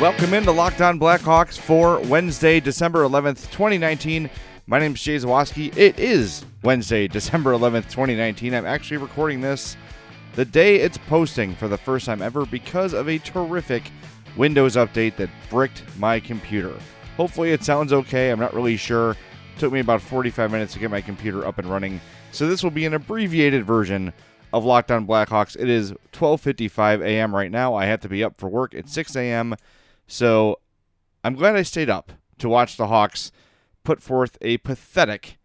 Welcome into Locked On Blackhawks for Wednesday, December 11th, 2019. My name is Jay Zawaski. It is Wednesday, December 11th, 2019. I'm actually recording this the day it's posting for the first time ever because of a terrific Windows update that bricked my computer. Hopefully, it sounds okay. I'm not really sure. It took me about 45 minutes to get my computer up and running. So, this will be an abbreviated version of Locked On Blackhawks. It is 12:55 a.m. right now. I have to be up for work at 6 a.m. So I'm glad I stayed up to watch the Hawks put forth a pathetic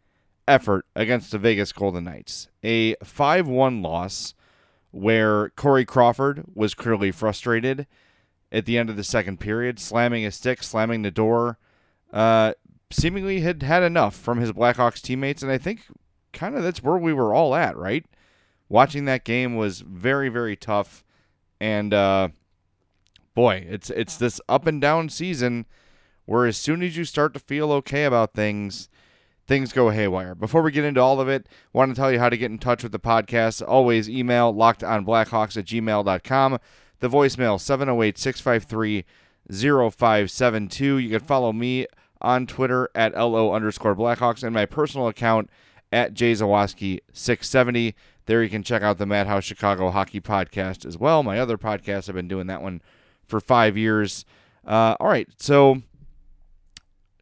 effort against the Vegas Golden Knights. A 5 1 loss where Corey Crawford was clearly frustrated at the end of the second period, slamming his stick, slamming the door. Uh, seemingly had had enough from his Blackhawks teammates, and I think kind of that's where we were all at, right? Watching that game was very, very tough, and uh, boy, it's it's this up and down season where as soon as you start to feel okay about things, things go haywire. Before we get into all of it, want to tell you how to get in touch with the podcast. Always email lockedonblackhawks at gmail.com. The voicemail 708 653 0572. You can follow me on Twitter at LO underscore Blackhawks and my personal account at jzawaski670. There you can check out the Madhouse Chicago Hockey Podcast as well. My other podcast, I've been doing that one for five years. Uh, all right, so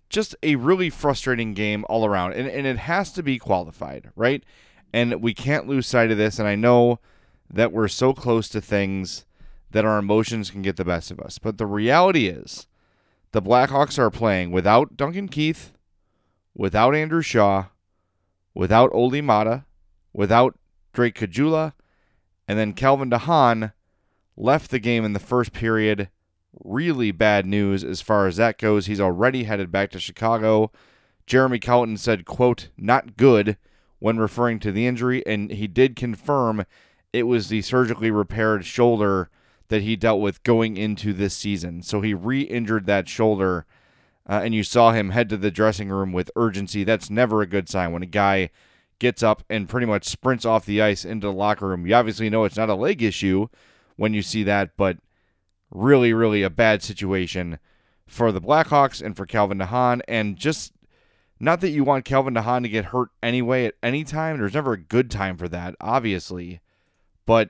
just a really frustrating game all around, and, and it has to be qualified, right? And we can't lose sight of this. And I know that we're so close to things that our emotions can get the best of us. But the reality is, the Blackhawks are playing without Duncan Keith, without Andrew Shaw, without Olli Maatta, without Drake Caggiula, and then Calvin DeHaan left the game in the first period. Really bad news as far as that goes. He's already headed back to Chicago. Jeremy Colliton said, quote, not good when referring to the injury, and he did confirm it was the surgically repaired shoulder that he dealt with going into this season. So he re injured that shoulder, uh, and you saw him head to the dressing room with urgency. That's never a good sign when a guy gets up and pretty much sprints off the ice into the locker room. You obviously know it's not a leg issue when you see that, but really, really a bad situation for the Blackhawks and for Calvin DeHaan. And just not that you want Calvin DeHaan to get hurt anyway at any time. There's never a good time for that, obviously. But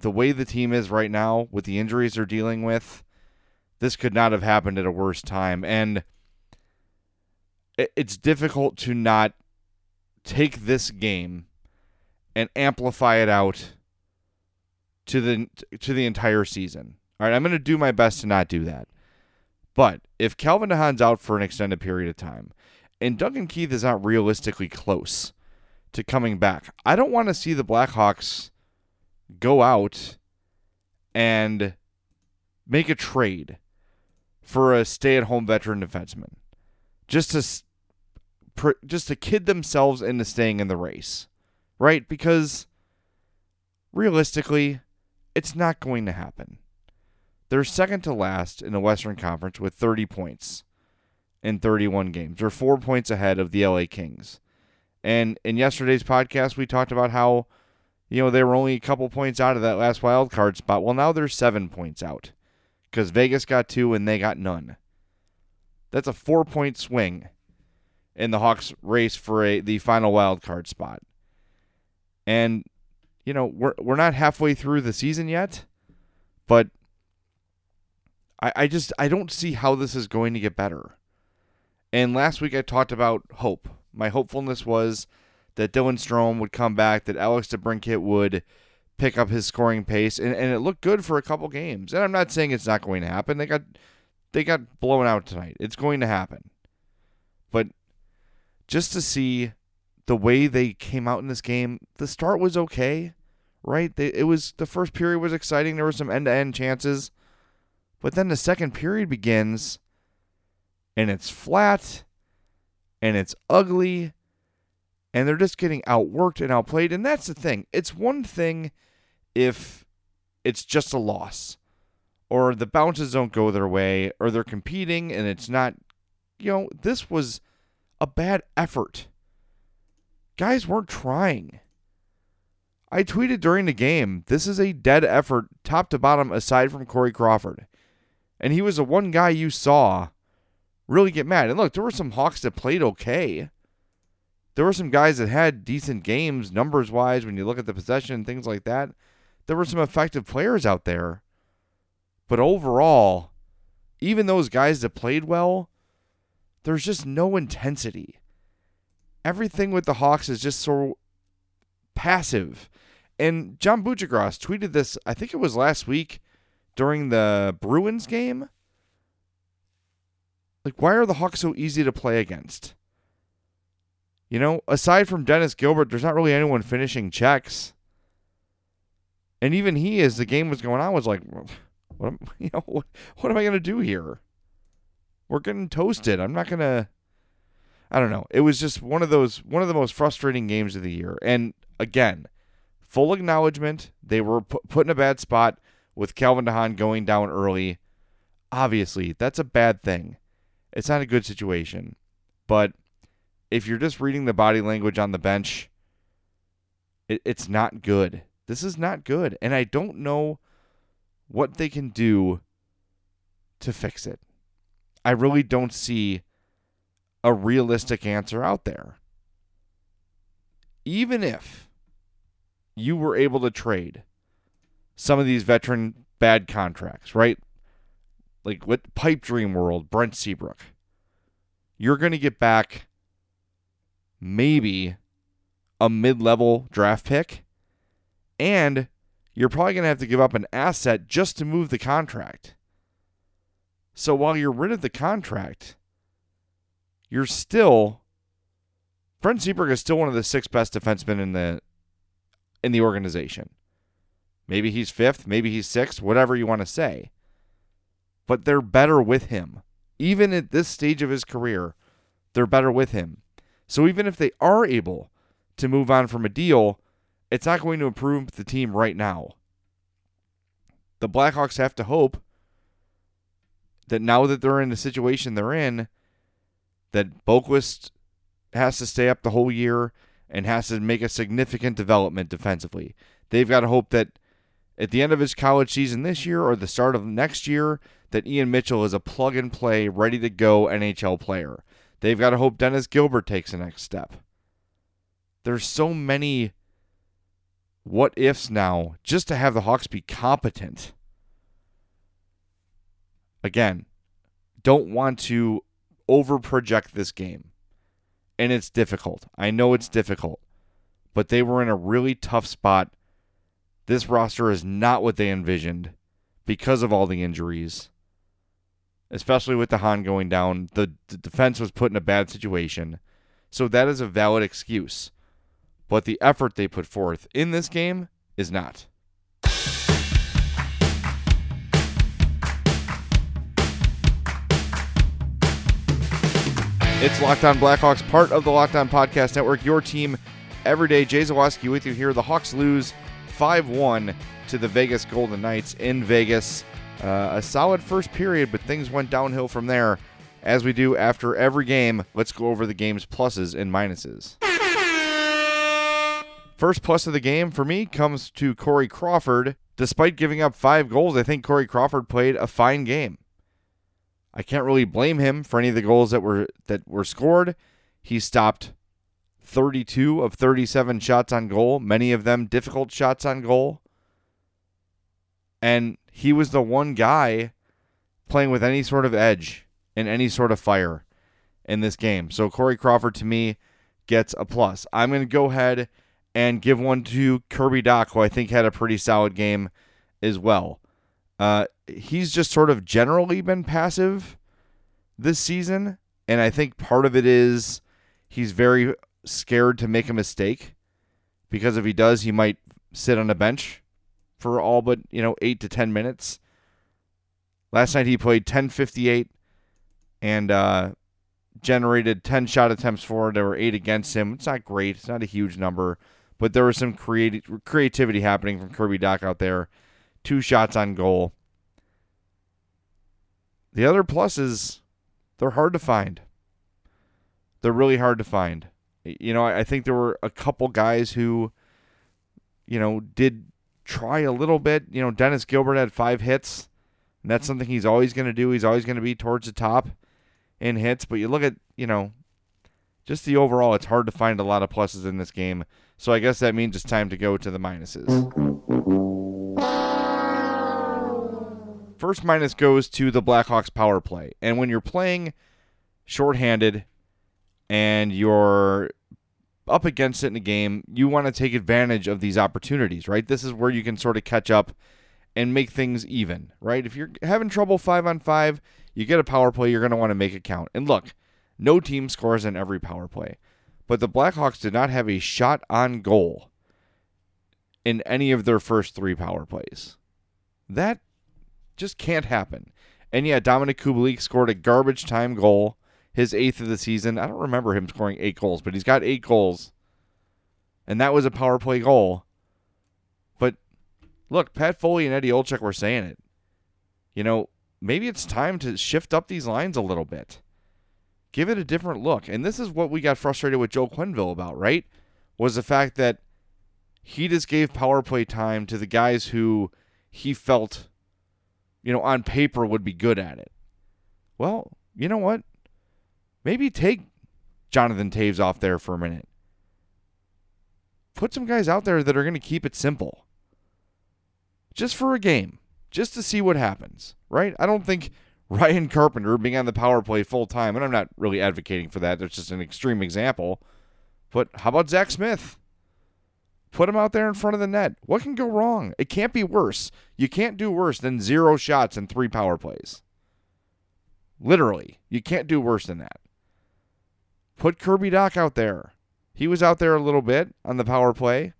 the way the team is right now with the injuries they're dealing with, this could not have happened at a worse time. And it's difficult to not take this game and amplify it out to the to the entire season. All right, I'm going to do my best to not do that. But if Calvin DeHaan's out for an extended period of time, and Duncan Keith is not realistically close to coming back, I don't want to see the Blackhawks go out and make a trade for a stay-at-home veteran defenseman, just to just to kid themselves into staying in the race, right? Because realistically, it's not going to happen. They're second to last in the Western Conference with 30 points in 31 games. They're four points ahead of the LA Kings. And in yesterday's podcast, we talked about how, you know, they were only a couple points out of that last wild card spot. Well, now they're seven points out because Vegas got two and they got none. That's a four point swing in the Hawks race for a, the final wild card spot. And you know, we're we're not halfway through the season yet, but I, I just I don't see how this is going to get better. And last week I talked about hope. My hopefulness was that Dylan Strome would come back, that Alex DeBrincat would pick up his scoring pace, and, and it looked good for a couple games. And I'm not saying it's not going to happen. They got they got blown out tonight. It's going to happen. But just to see the way they came out in this game, the start was okay right? They, it was the first period was exciting. There were some end to end chances, but then the second period begins, and it's flat, and it's ugly, and they're just getting outworked and outplayed. And that's the thing. It's one thing if it's just a loss, or the bounces don't go their way, or they're competing and it's not. You know, this was a bad effort. Guys weren't trying. I tweeted during the game, this is a dead effort, top to bottom, aside from Corey Crawford. And he was the one guy you saw really get mad. And look, there were some Hawks that played okay. There were some guys that had decent games numbers wise when you look at the possession and things like that. There were some effective players out there. But overall, even those guys that played well, there's just no intensity. Everything with the Hawks is just so passive. And John Buccigross tweeted this, I think it was last week during the Bruins game. Like, why are the Hawks so easy to play against? You know, aside from Dennis Gilbert, there's not really anyone finishing checks. And even he, as the game was going on, was like, "What, am, you know, what, what am I going to do here? We're getting toasted. I'm not to." I don't know. It was just one of those, one of the most frustrating games of the year. And again, full acknowledgement, they were put in a bad spot with Calvin DeHaan going down early. Obviously, that's a bad thing. It's not a good situation. But if you're just reading the body language on the bench, it, it's not good. This is not good. And I don't know what they can do to fix it. I really don't see a realistic answer out there. Even if you were able to trade some of these veteran bad contracts, right? Like with Pipe Dream World, Brent Seabrook, you're going to get back maybe a mid level draft pick, and you're probably going to have to give up an asset just to move the contract. So while you're rid of the contract, you're still Brent Seabrook is still one of the six best defensemen in the in the organization. Maybe he's fifth, maybe he's sixth, whatever you want to say. But they're better with him. Even at this stage of his career, they're better with him. So even if they are able to move on from a deal, it's not going to improve the team right now. The Blackhawks have to hope that now that they're in the situation they're in, that Boqvist has to stay up the whole year and has to make a significant development defensively. They've got to hope that at the end of his college season this year or the start of next year, that Ian Mitchell is a plug and play, ready to go NHL player. They've got to hope Dennis Gilbert takes the next step. There's so many what ifs now just to have the Hawks be competent. Again, don't want to over project this game. And it's difficult. I know it's difficult. But they were in a really tough spot. This roster is not what they envisioned because of all the injuries especially with DeHaan going down. The, the defense was put in a bad situation. So that is a valid excuse. But the effort they put forth in this game is not. It's Locked On Blackhawks, part of the Locked On Podcast Network. Your team every day. Jay Zawaski with you here. The Hawks lose 5 1 to the Vegas Golden Knights in Vegas. Uh, a solid first period, but things went downhill from there. As we do after every game, let's go over the game's pluses and minuses. First plus of the game for me comes to Corey Crawford. Despite giving up five goals, I think Corey Crawford played a fine game. I can't really blame him for any of the goals that were that were scored. He stopped 32 of 37 shots on goal, many of them difficult shots on goal. And he was the one guy playing with any sort of edge and any sort of fire in this game. So Corey Crawford to me gets a plus. I'm going to go ahead and give one to Kirby Dach, who I think had a pretty solid game as well. Uh, he's just sort of generally been passive this season, and I think part of it is he's very scared to make a mistake because if he does, he might sit on a bench for all but, you know, 8 to 10 minutes. Last night he played 1058 and uh, generated 10 shot attempts for. There were 8 against him. It's not great. It's not a huge number, but there was some creative creativity happening from Kirby Dach out there. Two shots on goal. The other pluses, they're hard to find. They're really hard to find. You know, I think there were a couple guys who, you know, did try a little bit. You know, Dennis Gilbert had five hits And that's something he's always going to do. He's always going to be towards the top in hits. But you look at, you know, just the overall, it's hard to find a lot of pluses in this game. So I guess that means it's time to go to the minuses. First minus goes to the Blackhawks power play. And when you're playing shorthanded and you're up against it in a game, you want to take advantage of these opportunities, right? This is where you can sort of catch up and make things even, right? If you're having trouble five on five, you get a power play, you're going to want to make it count. And look, no team scores in every power play, but the Blackhawks did not have a shot on goal in any of their first three power plays. That just can't happen. And yeah, Dominik Kubalik scored a garbage time goal, his eighth of the season. I don't remember him scoring eight goals, but he's got eight goals. And that was a power play goal. But look, Pat Foley and Eddie Olczyk were saying it. You know, maybe it's time to shift up these lines a little bit. Give it a different look. And this is what we got frustrated with Joe Quenneville about, right? Was the fact that he just gave power play time to the guys who he felt you know, on paper would be good at it. Well, you know what? Maybe take Jonathan Toews off there for a minute. Put some guys out there that are going to keep it simple. Just for a game, just to see what happens, right? I don't think Ryan Carpenter being on the power play full time, and I'm not really advocating for that. That's just an extreme example. But how about Zach Smith? Put him out there in front of the net. What can go wrong? It can't be worse. You can't do worse than zero shots and three power plays. Literally, you can't do worse than that. Put Kirby Dach out there. He was out there a little bit on the power play.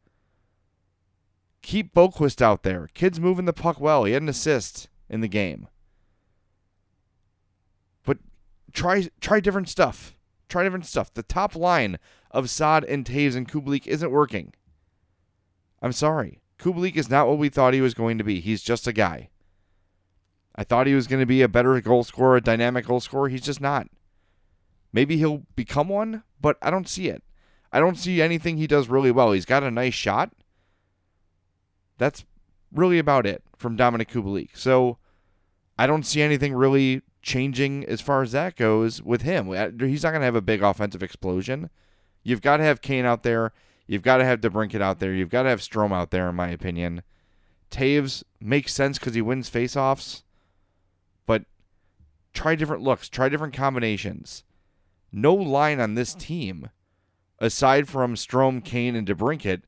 Keep Boqvist out there. Kid's moving the puck well. He had an assist in the game. But try try different stuff. Try different stuff. The top line of Saad and Toews and Kubalik isn't working. I'm sorry. Kubalik is not what we thought he was going to be. He's just a guy. I thought he was going to be a better goal scorer, a dynamic goal scorer. He's just not. Maybe he'll become one, but I don't see it. I don't see anything he does really well. He's got a nice shot. That's really about it from Dominik Kubalik. So I don't see anything really changing as far as that goes with him. He's not going to have a big offensive explosion. You've got to have Kane out there. You've got to have DeBrincat out there. You've got to have Strome out there, in my opinion. Toews makes sense because he wins faceoffs, but try different looks, try different combinations. No line on this team, aside from Strome, Kane, and DeBrincat,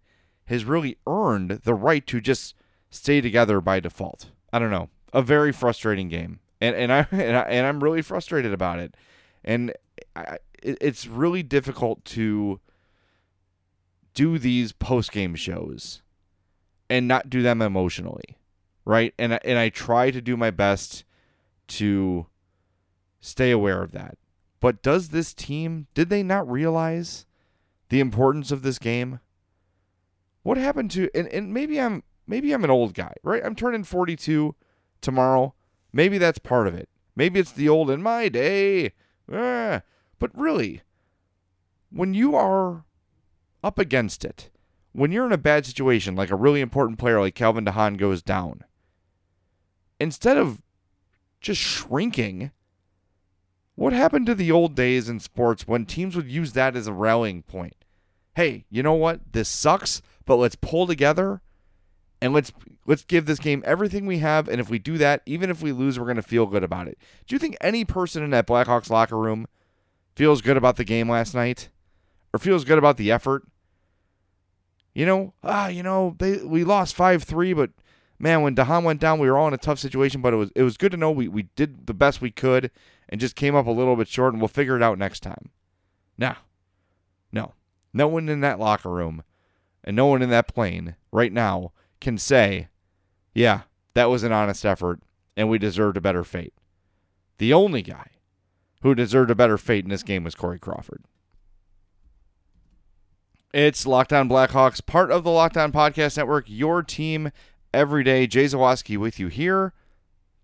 has really earned the right to just stay together by default. I don't know. A very frustrating game, and and I and, I, and I'm really frustrated about it, and I, it's really difficult to do these post game shows and not do them emotionally, right? And and I try to do my best to stay aware of that. But does this team did they not realize the importance of this game? What happened to and, and maybe I'm maybe I'm an old guy, right? I'm turning 42 tomorrow. Maybe that's part of it. Maybe it's the old in my day. Ah, but really, when you are up against it. When you're in a bad situation, like a really important player like Calvin DeHaan goes down, instead of just shrinking, what happened to the old days in sports when teams would use that as a rallying point? Hey, you know what? This sucks, but let's pull together and let's let's give this game everything we have and if we do that, even if we lose, we're going to feel good about it. Do you think any person in that Blackhawks locker room feels good about the game last night? Or feels good about the effort. You know, ah, you know, they we lost five three, but man, when DeHaan went down, we were all in a tough situation. But it was it was good to know we we did the best we could and just came up a little bit short, and we'll figure it out next time. Now, no, no one in that locker room and no one in that plane right now can say, yeah, that was an honest effort and we deserved a better fate. The only guy who deserved a better fate in this game was Corey Crawford. It's Locked On Blackhawks, part of the Locked On Podcast Network, your team every day. Jay Zawaski with you here.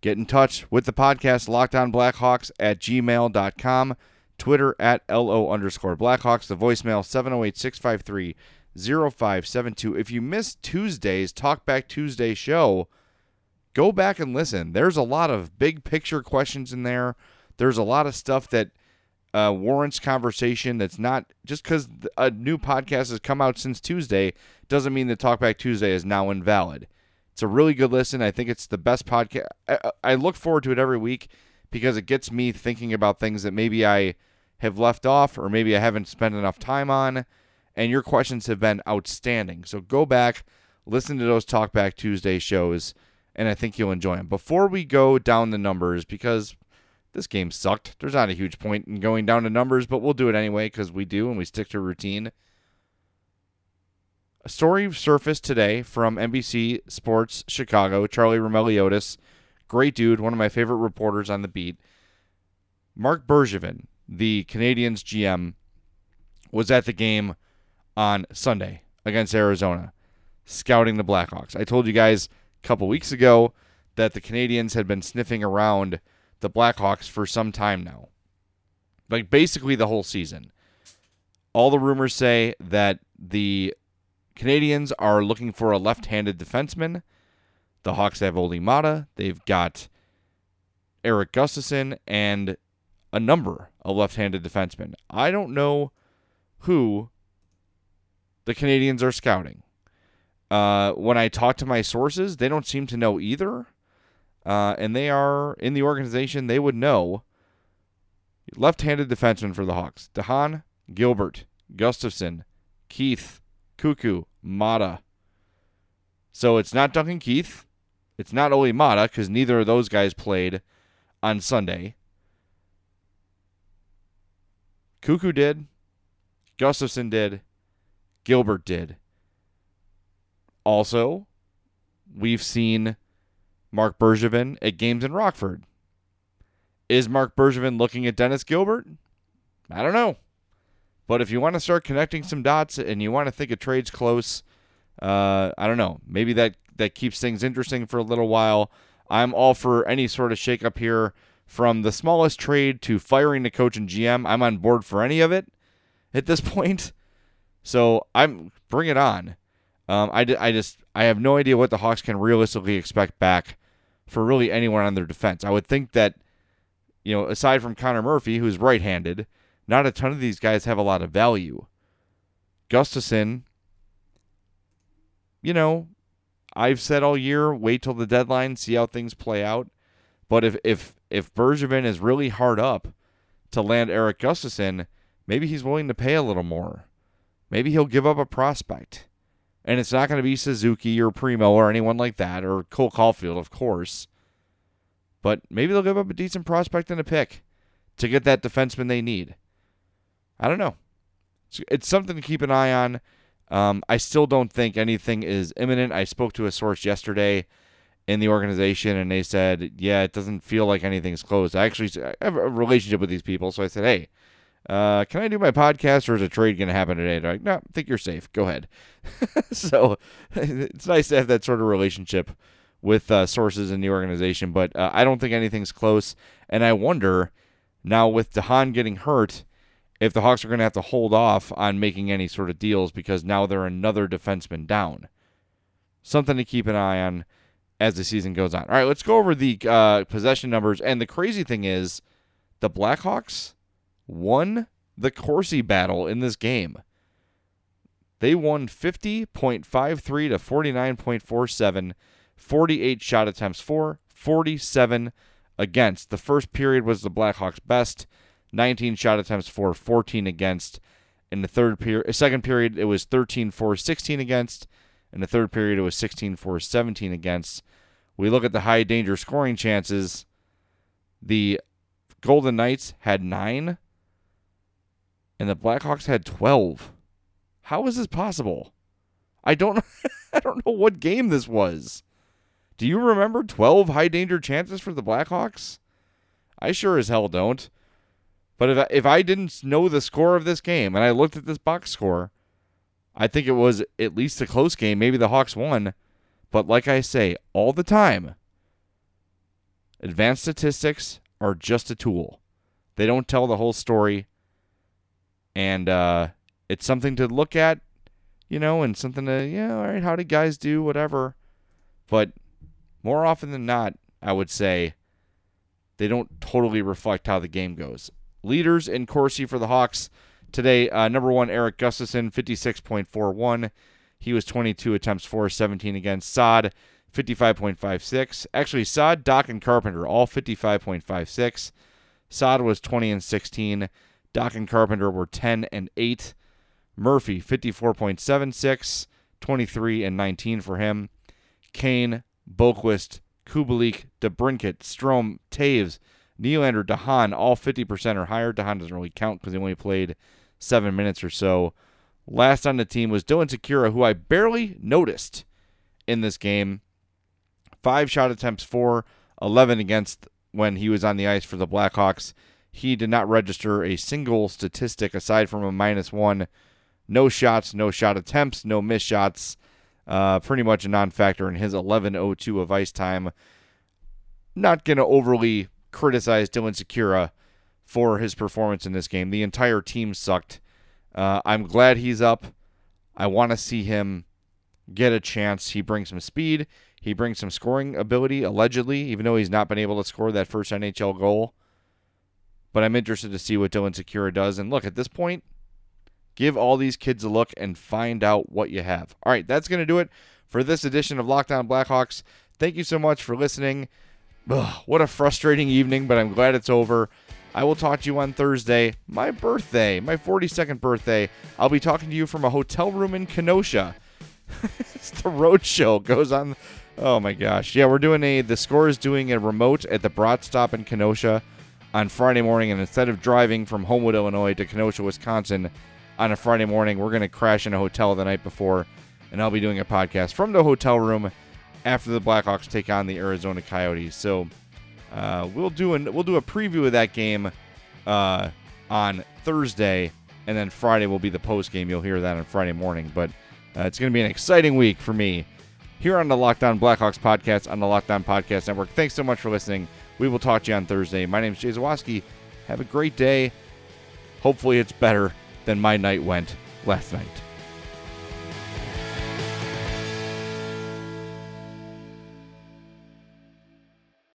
Get in touch with the podcast, Locked On Blackhawks at gmail.com, Twitter at LO underscore Blackhawks, the voicemail 708 653 0572. If you missed Tuesday's Talkback Tuesday show, go back and listen. There's a lot of big picture questions in there. There's a lot of stuff that uh, warrants conversation. That's not just because a new podcast has come out since Tuesday doesn't mean that Talkback Tuesday is now invalid. It's a really good listen. I think it's the best podcast. I, I look forward to it every week because it gets me thinking about things that maybe I have left off or maybe I haven't spent enough time on. And your questions have been outstanding. So go back, listen to those Talkback Tuesday shows, and I think you'll enjoy them. Before we go down the numbers, because this game sucked, there's not a huge point in going down to numbers, but we'll do it anyway because we do and we stick to routine. A story surfaced today from NBC Sports Chicago, Charlie Roumeliotis, great dude, one of my favorite reporters on the beat. Marc Bergevin, the Canadiens GM, was at the game on Sunday against Arizona, scouting the Blackhawks. I told you guys a couple weeks ago that the Canadiens had been sniffing around the Blackhawks for some time now. Like basically the whole season. All the rumors say that the Canadiens are looking for a left-handed defenseman. The Hawks have Olli Maatta. They've got Eric Gustafsson and a number of left-handed defensemen. I don't know who the Canadiens are scouting. Uh, when I talk to my sources, they don't seem to know either. Uh, and they are in the organization, they would know left handed defenseman for the Hawks de Haan, Gilbert, Gustafsson, Keith, Koekkoek, Maatta. So it's not Duncan Keith. It's not Olli Maatta because neither of those guys played on Sunday. Koekkoek did. Gustafsson did. Gilbert did. Also, we've seen Marc Bergevin at games in Rockford. Is Marc Bergevin looking at Dennis Gilbert? I don't know. But if you want to start connecting some dots and you want to think a trade's close, uh, I don't know. Maybe that, that keeps things interesting for a little while. I'm all for any sort of shakeup here, from the smallest trade to firing the coach and GM. I'm on board for any of it at this point. So I'm bring it on. Um, I, I just I have no idea what the Hawks can realistically expect back for really anyone on their defense. I would think that you know aside from Connor Murphy, who's right-handed, not a ton of these guys have a lot of value. Gustafsson, you know, I've said all year, wait till the deadline, see how things play out. But if if if Bergevin is really hard up to land Eric Gustafsson, maybe he's willing to pay a little more. Maybe he'll give up a prospect. And it's not going to be Suzuki or Primeau or anyone like that, or Cole Caufield, of course. But maybe they'll give up a decent prospect and a pick to get that defenseman they need. I don't know. It's, it's something to keep an eye on. Um, I still don't think anything is imminent. I spoke to a source yesterday in the organization, and they said, "Yeah, it doesn't feel like anything's closed." I actually I have a relationship with these people, so I said, "Hey, uh, can I do my podcast, or is a trade going to happen today?" They're like, "No, I think you're safe. Go ahead." so it's nice to have that sort of relationship with uh, sources in the organization, but uh, I don't think anything's close. And I wonder now with de Haan getting hurt if the Hawks are going to have to hold off on making any sort of deals because now they're another defenseman down. Something to keep an eye on as the season goes on. All right, let's go over the uh, possession numbers. And the crazy thing is, the Blackhawks won the Corsi battle in this game. They won 50.53 to 49.47, 48 shot attempts for, 47 against. The first period was the Blackhawks' best. 19 shot attempts for, 14 against. In the third period, second period, it was 13 for, 16 against. In the third period, it was 16 for, 17 against. We look at the high danger scoring chances. The Golden Knights had nine, and the Blackhawks had 12. How is this possible? I don't I don't know what game this was. Do you remember 12 high danger chances for the Blackhawks? I sure as hell don't. But if I, if I didn't know the score of this game and I looked at this box score, I think it was at least a close game. Maybe the Hawks won. But like I say all the time, advanced statistics are just a tool. They don't tell the whole story. And uh, it's something to look at, you know, and something to, yeah, all right, how did guys do, whatever. But more often than not, I would say they don't totally reflect how the game goes. Leaders in Corsi for the Hawks today, uh, number one, Eric Gustafsson, 56.41. He was 22 attempts for, 17 against. Saad, 55.56. Actually, Saad, Dach, and Carpenter, all 55.56. Saad was 20 and 16. Dach and Carpenter were 10 and 8. Murphy, 54.76. 23 and 19 for him. Kane, Boqvist, Kubalik, DeBrincat, Strome, Toews, Nylander, DeHaan, all 50% or higher. DeHaan doesn't really count because he only played seven minutes or so. Last on the team was Dylan Sikura, who I barely noticed in this game. Five shot attempts for, 11 against when he was on the ice for the Blackhawks. He did not register a single statistic aside from a minus one. No shots, no shot attempts, no missed shots. Uh, pretty much a non factor in his 11.02 of ice time. Not going to overly criticize Dylan Sikura for his performance in this game. The entire team sucked. Uh, I'm glad he's up. I want to see him get a chance. He brings some speed. He brings some scoring ability, allegedly, even though he's not been able to score that first NHL goal. But I'm interested to see what Dylan Sikura does. And look, at this point, give all these kids a look and find out what you have. All right, that's going to do it for this edition of Locked On Blackhawks. Thank you so much for listening. Ugh, what a frustrating evening, but I'm glad it's over. I will talk to you on Thursday, my birthday, my 42nd birthday. I'll be talking to you from a hotel room in Kenosha. the road show goes on. Oh my gosh. Yeah, we're doing a the score is doing a remote at the Brat stop in Kenosha on Friday morning and instead of driving from Homewood, Illinois to Kenosha, Wisconsin on a Friday morning, we're going to crash in a hotel the night before and I'll be doing a podcast from the hotel room after the Blackhawks take on the Arizona Coyotes. So, uh, we'll do an, we'll do a preview of that game uh, on Thursday, and then Friday will be the post game. You'll hear that on Friday morning. But uh, it's going to be an exciting week for me here on the Locked On Blackhawks podcast on the Locked On Podcast Network. Thanks so much for listening. We will talk to you on Thursday. My name is Jay Zawaski. Have a great day. Hopefully, it's better than my night went last night.